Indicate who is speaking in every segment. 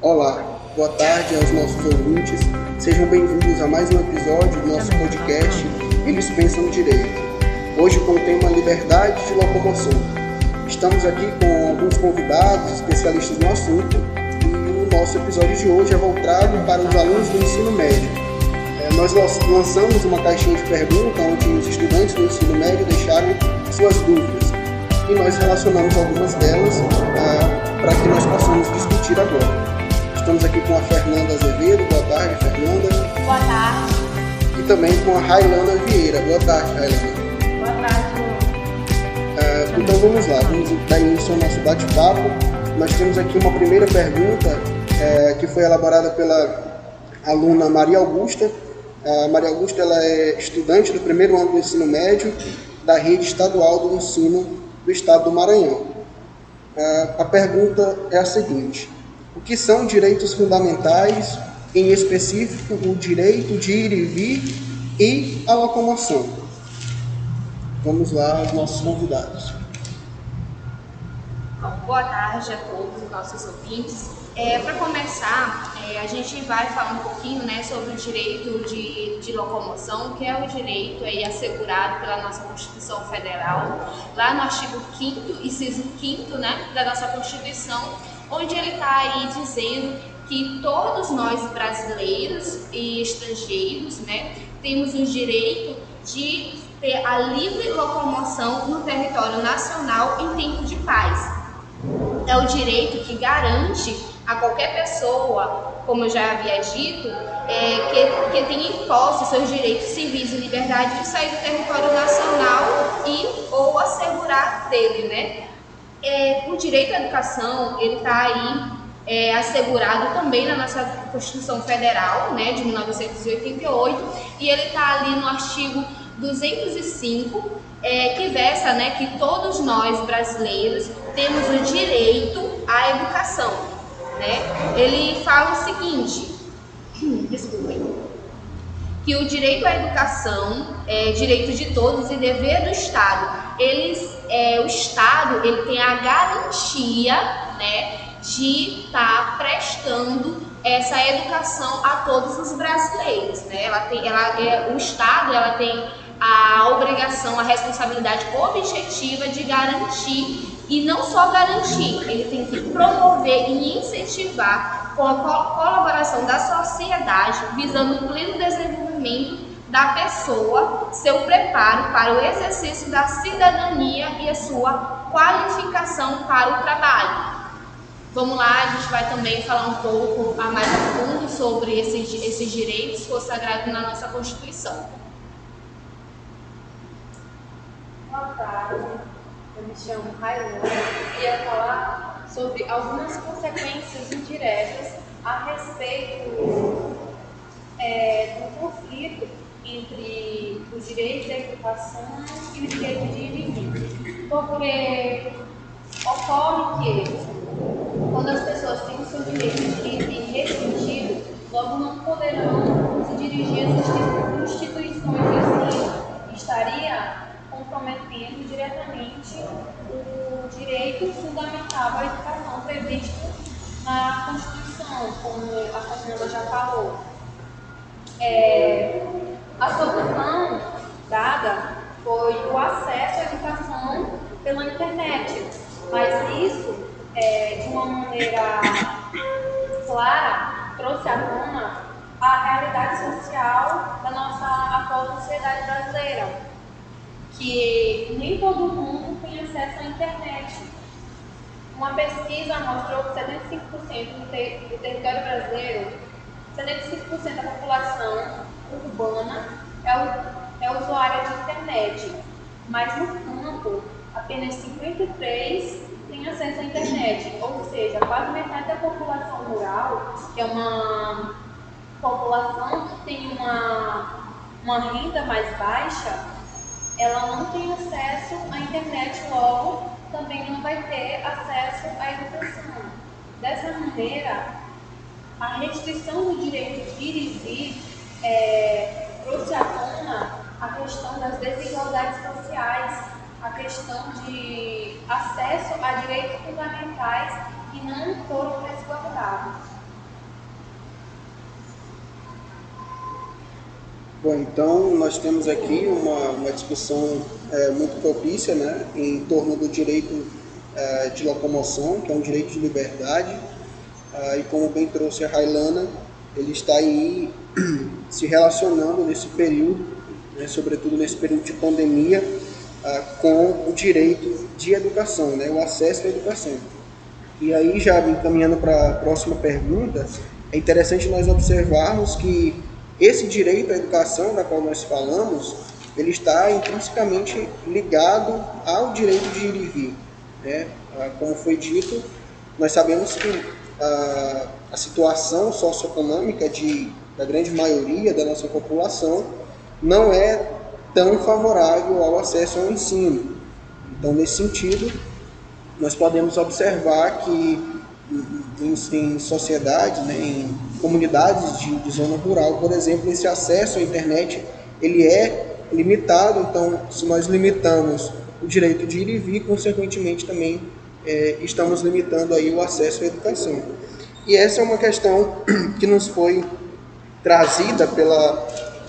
Speaker 1: Olá, boa tarde aos nossos ouvintes. Sejam bem-vindos a mais um episódio do nosso podcast Eles Pensam Direito. Hoje com o tema Liberdade de Locomoção. Estamos aqui com alguns convidados, especialistas no assunto, e o nosso episódio de hoje é voltado para os alunos do ensino médio. É, nós lançamos uma caixinha de perguntas onde os estudantes do ensino médio deixaram suas dúvidas e nós relacionamos algumas delas ah, para que nós possamos discutir agora. Estamos aqui com a Fernanda Azevedo. Boa tarde, Fernanda.
Speaker 2: Boa tarde.
Speaker 1: E também com a Railana Vieira. Boa tarde, Railana.
Speaker 2: Boa tarde.
Speaker 1: Uh, então vamos lá, vamos dar início ao nosso bate-papo. Nós temos aqui uma primeira pergunta uh, que foi elaborada pela aluna Maria Augusta. A Maria Augusta ela é estudante do primeiro ano do ensino médio da rede estadual do ensino do estado do Maranhão. Uh, a pergunta é a seguinte: o que são direitos fundamentais, em específico o direito de ir e vir e a locomoção. Vamos lá aos nossos convidados.
Speaker 2: boa tarde a todos os nossos ouvintes. É, Para começar, é, a gente vai falar um pouquinho né, sobre o direito de, de locomoção, que é o direito aí, assegurado pela nossa Constituição Federal, lá no artigo 5 e 5 né, da nossa Constituição, onde ele está aí dizendo que todos nós brasileiros e estrangeiros, né, temos o direito de ter a livre locomoção no território nacional em tempo de paz. É o direito que garante a qualquer pessoa, como eu já havia dito, é, que, que em posse seus direitos civis e liberdade de sair do território nacional e ou assegurar dele, né? É, o direito à educação, ele está aí é, assegurado também na nossa Constituição Federal, né, de 1988, e ele está ali no artigo 205, é, que versa né, que todos nós brasileiros temos o direito à educação. Né? Ele fala o seguinte, desculpem, que o direito à educação é direito de todos e dever do Estado. Eles, é, o Estado ele tem a garantia né, de estar tá prestando essa educação a todos os brasileiros. Né? Ela tem, ela, é, o Estado ela tem a obrigação, a responsabilidade objetiva de garantir e não só garantir, ele tem que promover e incentivar com a colaboração da sociedade, visando o pleno desenvolvimento da pessoa, seu preparo para o exercício da cidadania e a sua qualificação para o trabalho. Vamos lá, a gente vai também falar um pouco a mais a fundo sobre esses, esses direitos consagrados na nossa Constituição.
Speaker 3: Boa tarde, eu me chamo Railana e ia falar sobre algumas consequências indiretas a respeito é, do conflito entre o direito à educação e o direito de vir. Porque ocorre que quando as pessoas têm o seu direito de ir restringido, logo não poderão se dirigir às instituições social da nossa atual sociedade brasileira, que nem todo mundo tem acesso à internet. Uma pesquisa mostrou que 75% do, ter do território brasileiro, 75% da população urbana é, é usuária de internet, mas no campo apenas 53 tem acesso à internet, ou seja, quase metade da população rural, que é uma população tem uma, uma renda mais baixa, ela não tem acesso à internet, logo também não vai ter acesso à educação. Dessa maneira, a restrição do direito de ir e vir é, trouxe à tona a questão das desigualdades sociais, a questão de acesso a direitos fundamentais que não foram resguardados.
Speaker 1: Bom, então nós temos aqui uma, uma discussão é, muito propícia né, em torno do direito é, de locomoção, que é um direito de liberdade, é, e como bem trouxe a Railana, ele está aí se relacionando nesse período, né, sobretudo nesse período de pandemia, é, com o direito de educação, né, o acesso à educação. E aí, já encaminhando para a próxima pergunta, é interessante nós observarmos que esse direito à educação da qual nós falamos, ele está intrinsecamente ligado ao direito de ir e vir. Né? Ah, como foi dito, nós sabemos que a, a situação socioeconômica de, da grande maioria da nossa população não é tão favorável ao acesso ao ensino. Então, nesse sentido, nós podemos observar que em, em sociedades, né, em comunidades de, de, zona rural, por exemplo, esse acesso à internet ele é limitado. Então, se nós limitamos o direito de ir e vir, consequentemente também é, estamos limitando aí o acesso à educação. E essa é uma questão que nos foi trazida pela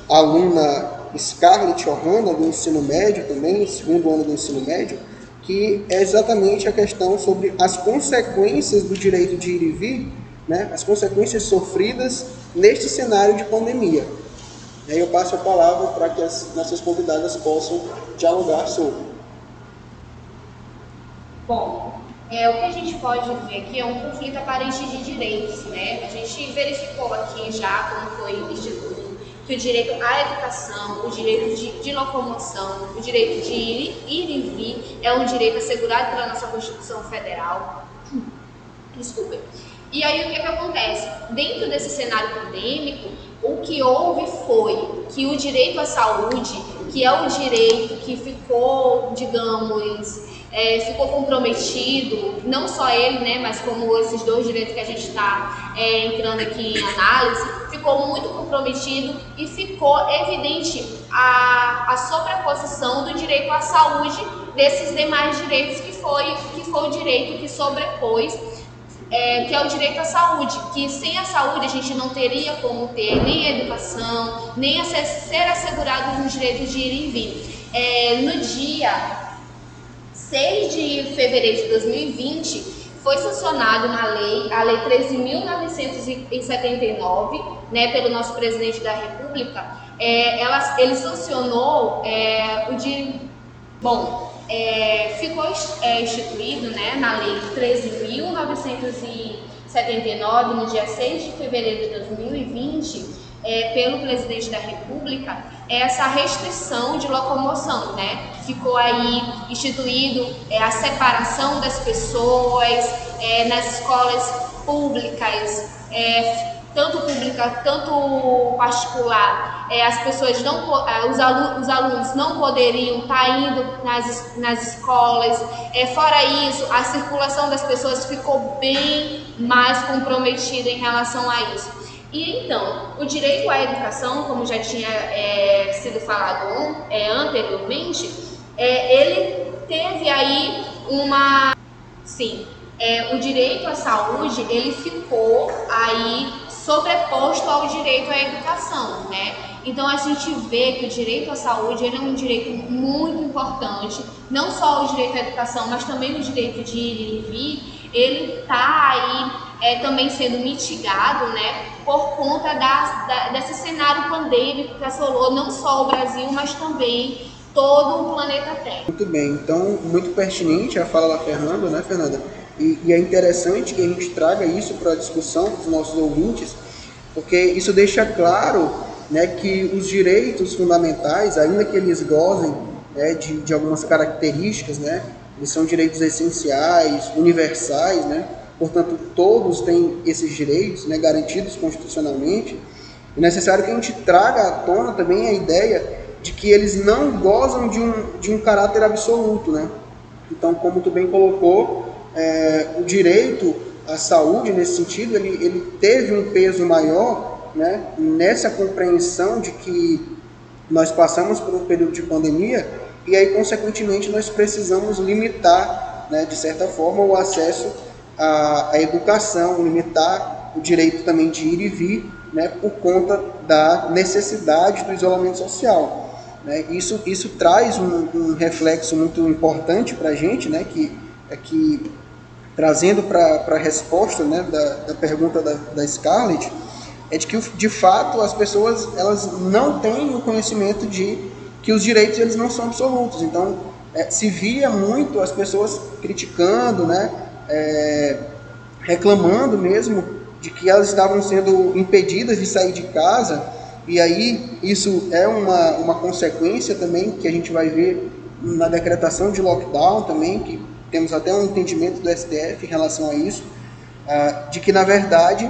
Speaker 1: aluna Scarlett Johanna do ensino médio também, segundo ano do ensino médio, que é exatamente a questão sobre as consequências do direito de ir e vir, né, as consequências sofridas neste cenário de pandemia. E aí eu passo a palavra para que as nossas convidadas possam dialogar sobre.
Speaker 2: Bom, é, o que a gente pode ver aqui é um conflito aparente de direitos, né? A gente verificou aqui já como foi instituído que o direito à educação, o direito de, de locomoção, o direito de ir, ir e vir é um direito assegurado pela nossa Constituição Federal. Desculpe. E aí o que, é que acontece? Dentro desse cenário pandêmico, o que houve foi que o direito à saúde, que é o direito que ficou, digamos, é, ficou comprometido, não só ele, né, mas como esses dois direitos que a gente está é, entrando aqui em análise, ficou muito comprometido e ficou evidente a, a sobreposição do direito à saúde desses demais direitos que foi, que foi o direito que sobrepôs é, que é o direito à saúde, que sem a saúde a gente não teria como ter nem a educação, nem a ser, ser assegurados os direitos de ir e vir. É, no dia 6 de fevereiro de 2020, foi sancionado uma lei, a Lei 13.979, né, pelo nosso presidente da República. É, ela, ele sancionou é, o de. Bom, é, ficou é, instituído né, na Lei 13.979, no dia 6 de fevereiro de 2020 é, pelo presidente da República essa restrição de locomoção, né? Ficou aí instituído é, a separação das pessoas é, nas escolas públicas, é, tanto pública, tanto particular. É, as pessoas não, é, os, alunos, os alunos não poderiam estar tá indo nas, nas escolas. É, fora isso, a circulação das pessoas ficou bem mais comprometida em relação a isso. E então, o direito à educação, como já tinha é, sido falado é, anteriormente, é, ele teve aí uma. Sim, é, o direito à saúde ele ficou aí sobreposto ao direito à educação, né? Então a gente vê que o direito à saúde é um direito muito importante, não só o direito à educação, mas também o direito de ir e vir, ele está aí é, também sendo mitigado, né, por conta da, da, desse cenário pandêmico que assolou não só o Brasil, mas também todo o planeta Terra.
Speaker 1: Muito bem, então muito pertinente a fala da Fernanda, né, Fernanda? E, e é interessante que a gente traga isso para a discussão dos nossos ouvintes, porque isso deixa claro né, que os direitos fundamentais, ainda que eles gozem né, de, de algumas características, né, eles são direitos essenciais, universais, né, portanto, todos têm esses direitos né, garantidos constitucionalmente. É necessário que a gente traga à tona também a ideia de que eles não gozam de um, de um caráter absoluto. Né? Então, como tu bem colocou, é, o direito à saúde, nesse sentido, ele, ele teve um peso maior né, nessa compreensão de que nós passamos por um período de pandemia e aí, consequentemente, nós precisamos limitar, né, de certa forma, o acesso à, à educação, limitar o direito também de ir e vir, né, por conta da necessidade do isolamento social. Né? Isso, isso traz um, um reflexo muito importante para a gente, né, que, é que trazendo para a resposta né, da, da pergunta da, da Scarlett, é de que de fato as pessoas elas não têm o conhecimento de que os direitos eles não são absolutos. Então é, se via muito as pessoas criticando, né, é, reclamando mesmo de que elas estavam sendo impedidas de sair de casa e aí isso é uma, uma consequência também que a gente vai ver na decretação de lockdown também, que temos até um entendimento do STF em relação a isso, uh, de que na verdade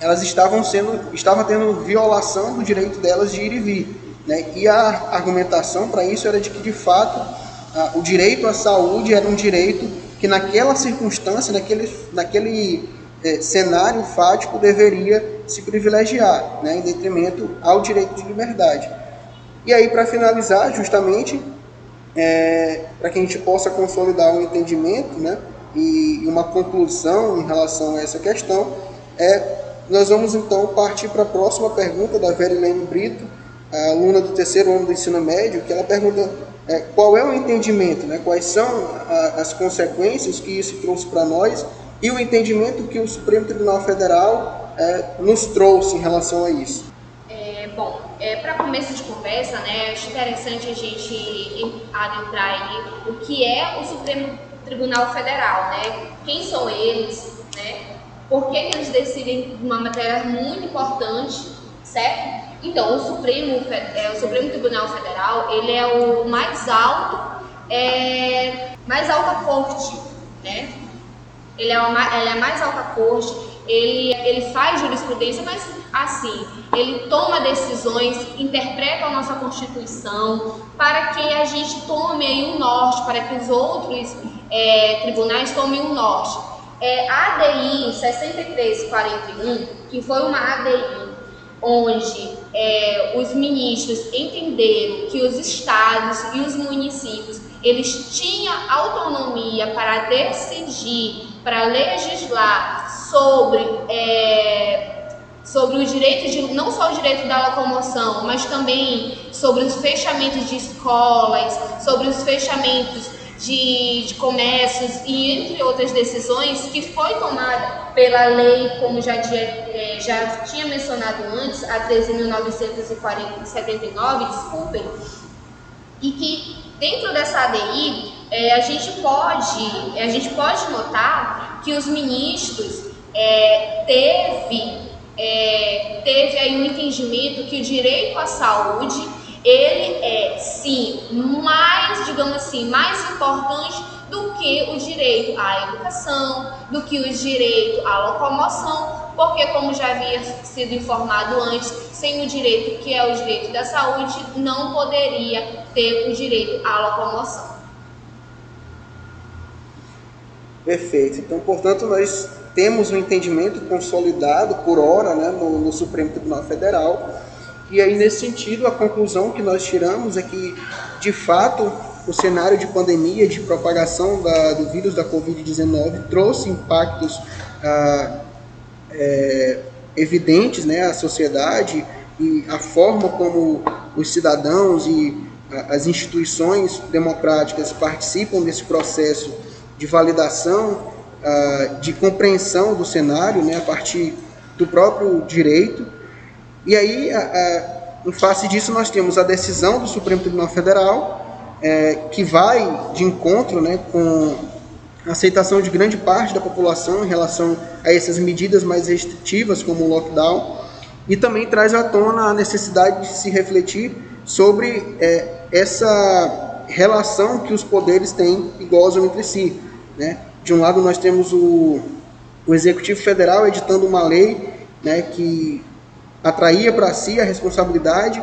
Speaker 1: elas estavam sendo, estavam tendo violação do direito delas de ir e vir, né? E a argumentação para isso era de que de fato uh, o direito à saúde era um direito que naquela circunstância, naquele, naquele eh, cenário fático deveria se privilegiar, né, em detrimento ao direito de liberdade. E aí, para finalizar, justamente, é, para que a gente possa consolidar um entendimento né, e uma conclusão em relação a essa questão, é, nós vamos então partir para a próxima pergunta da Verilene Brito, aluna do terceiro ano do ensino médio, que ela pergunta é, qual é o entendimento, né, quais são a, as consequências que isso trouxe para nós e o entendimento que o Supremo Tribunal Federal é, nos trouxe em relação a isso.
Speaker 2: É, bom, é, para começo de conversa, né, acho interessante a gente adentrar aí o que é o Supremo Tribunal Federal, né? Quem são eles, né? Por que, eles decidem uma matéria muito importante, certo? Então, o Supremo, é, o Supremo Tribunal Federal, ele é o mais alto, é, mais alta corte, né? Ele é, uma, ele é a mais alta corte, ele, ele faz jurisprudência, mas assim, ele toma decisões, interpreta a nossa Constituição para que a gente tome aí um norte, para que os outros é, tribunais tomem um norte. É, a ADI 6341, que foi uma ADI onde é, os ministros entenderam que os estados e os municípios eles tinham autonomia para decidir para legislar sobre, é, sobre o direito de, não só o direito da locomoção, mas também sobre os fechamentos de escolas, sobre os fechamentos de, de comércios e entre outras decisões que foi tomada pela lei, como já, é, já tinha mencionado antes, a 13.979, desculpem, e que dentro dessa ADI é, a gente pode a gente pode notar que os ministros é, teve é, teve aí um entendimento que o direito à saúde ele é sim mais digamos assim mais importante do que o direito à educação, do que o direito à locomoção, porque como já havia sido informado antes, sem o direito que é o direito da saúde, não poderia ter o direito à locomoção.
Speaker 1: Perfeito. Então, portanto, nós temos um entendimento consolidado por hora né, no, no, Supremo Tribunal Federal. E aí, nesse sentido, a conclusão que nós tiramos é que, de fato, o cenário de pandemia, de propagação da, do vírus da Covid-19 trouxe impactos ah, é, evidentes né, à sociedade e a forma como os cidadãos e as instituições democráticas participam desse processo de validação, uh, de compreensão do cenário, né, a partir do próprio direito. E aí, uh, em face disso, nós temos a decisão do Supremo Tribunal Federal, uh, que vai de encontro né, com a aceitação de grande parte da população em relação a essas medidas mais restritivas, como o lockdown, e também traz à tona a necessidade de se refletir sobre é, essa relação que os poderes têm e gozam entre si. Né? De um lado, nós temos o, o Executivo Federal editando uma lei né, que atraía para si a responsabilidade,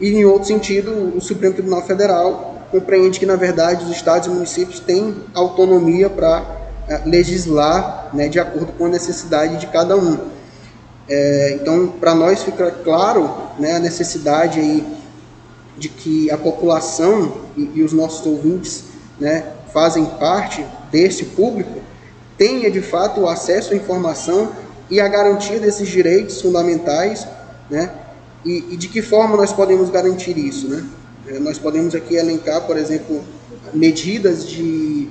Speaker 1: e, em outro sentido, o Supremo Tribunal Federal compreende que, na verdade, os estados e municípios têm autonomia para é, legislar né, de acordo com a necessidade de cada um. É, então, para nós fica claro né, a necessidade aí de que a população e, e os nossos ouvintes né, fazem parte desse público tenha de fato acesso à informação e a garantia desses direitos fundamentais, né? E, e de que forma nós podemos garantir isso, né? É, nós podemos aqui elencar, por exemplo, medidas de,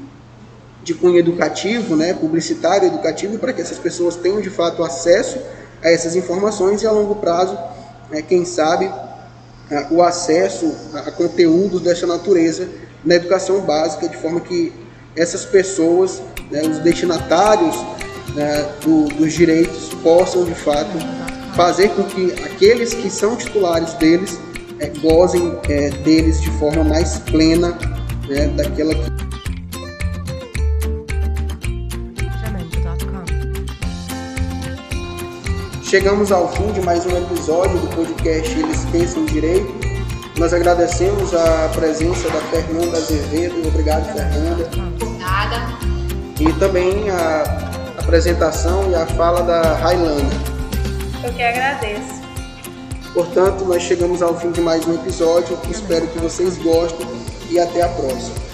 Speaker 1: de cunho educativo, né, publicitário educativo, para que essas pessoas tenham de fato acesso a essas informações e a longo prazo, é, quem sabe, o acesso a conteúdos dessa natureza na educação básica, de forma que essas pessoas, né, os destinatários né, do, dos direitos, possam de fato fazer com que aqueles que são titulares deles é, gozem é, deles de forma mais plena né, daquela que Chegamos ao fim de mais um episódio do podcast Eles Pensam Direito. Nós agradecemos a presença da Fernanda Azevedo. Obrigado, Fernanda.
Speaker 2: Por nada.
Speaker 1: E também a apresentação e a fala da Railana.
Speaker 3: Eu que agradeço.
Speaker 1: Portanto, nós chegamos ao fim de mais um episódio. Espero que vocês gostem e até a próxima.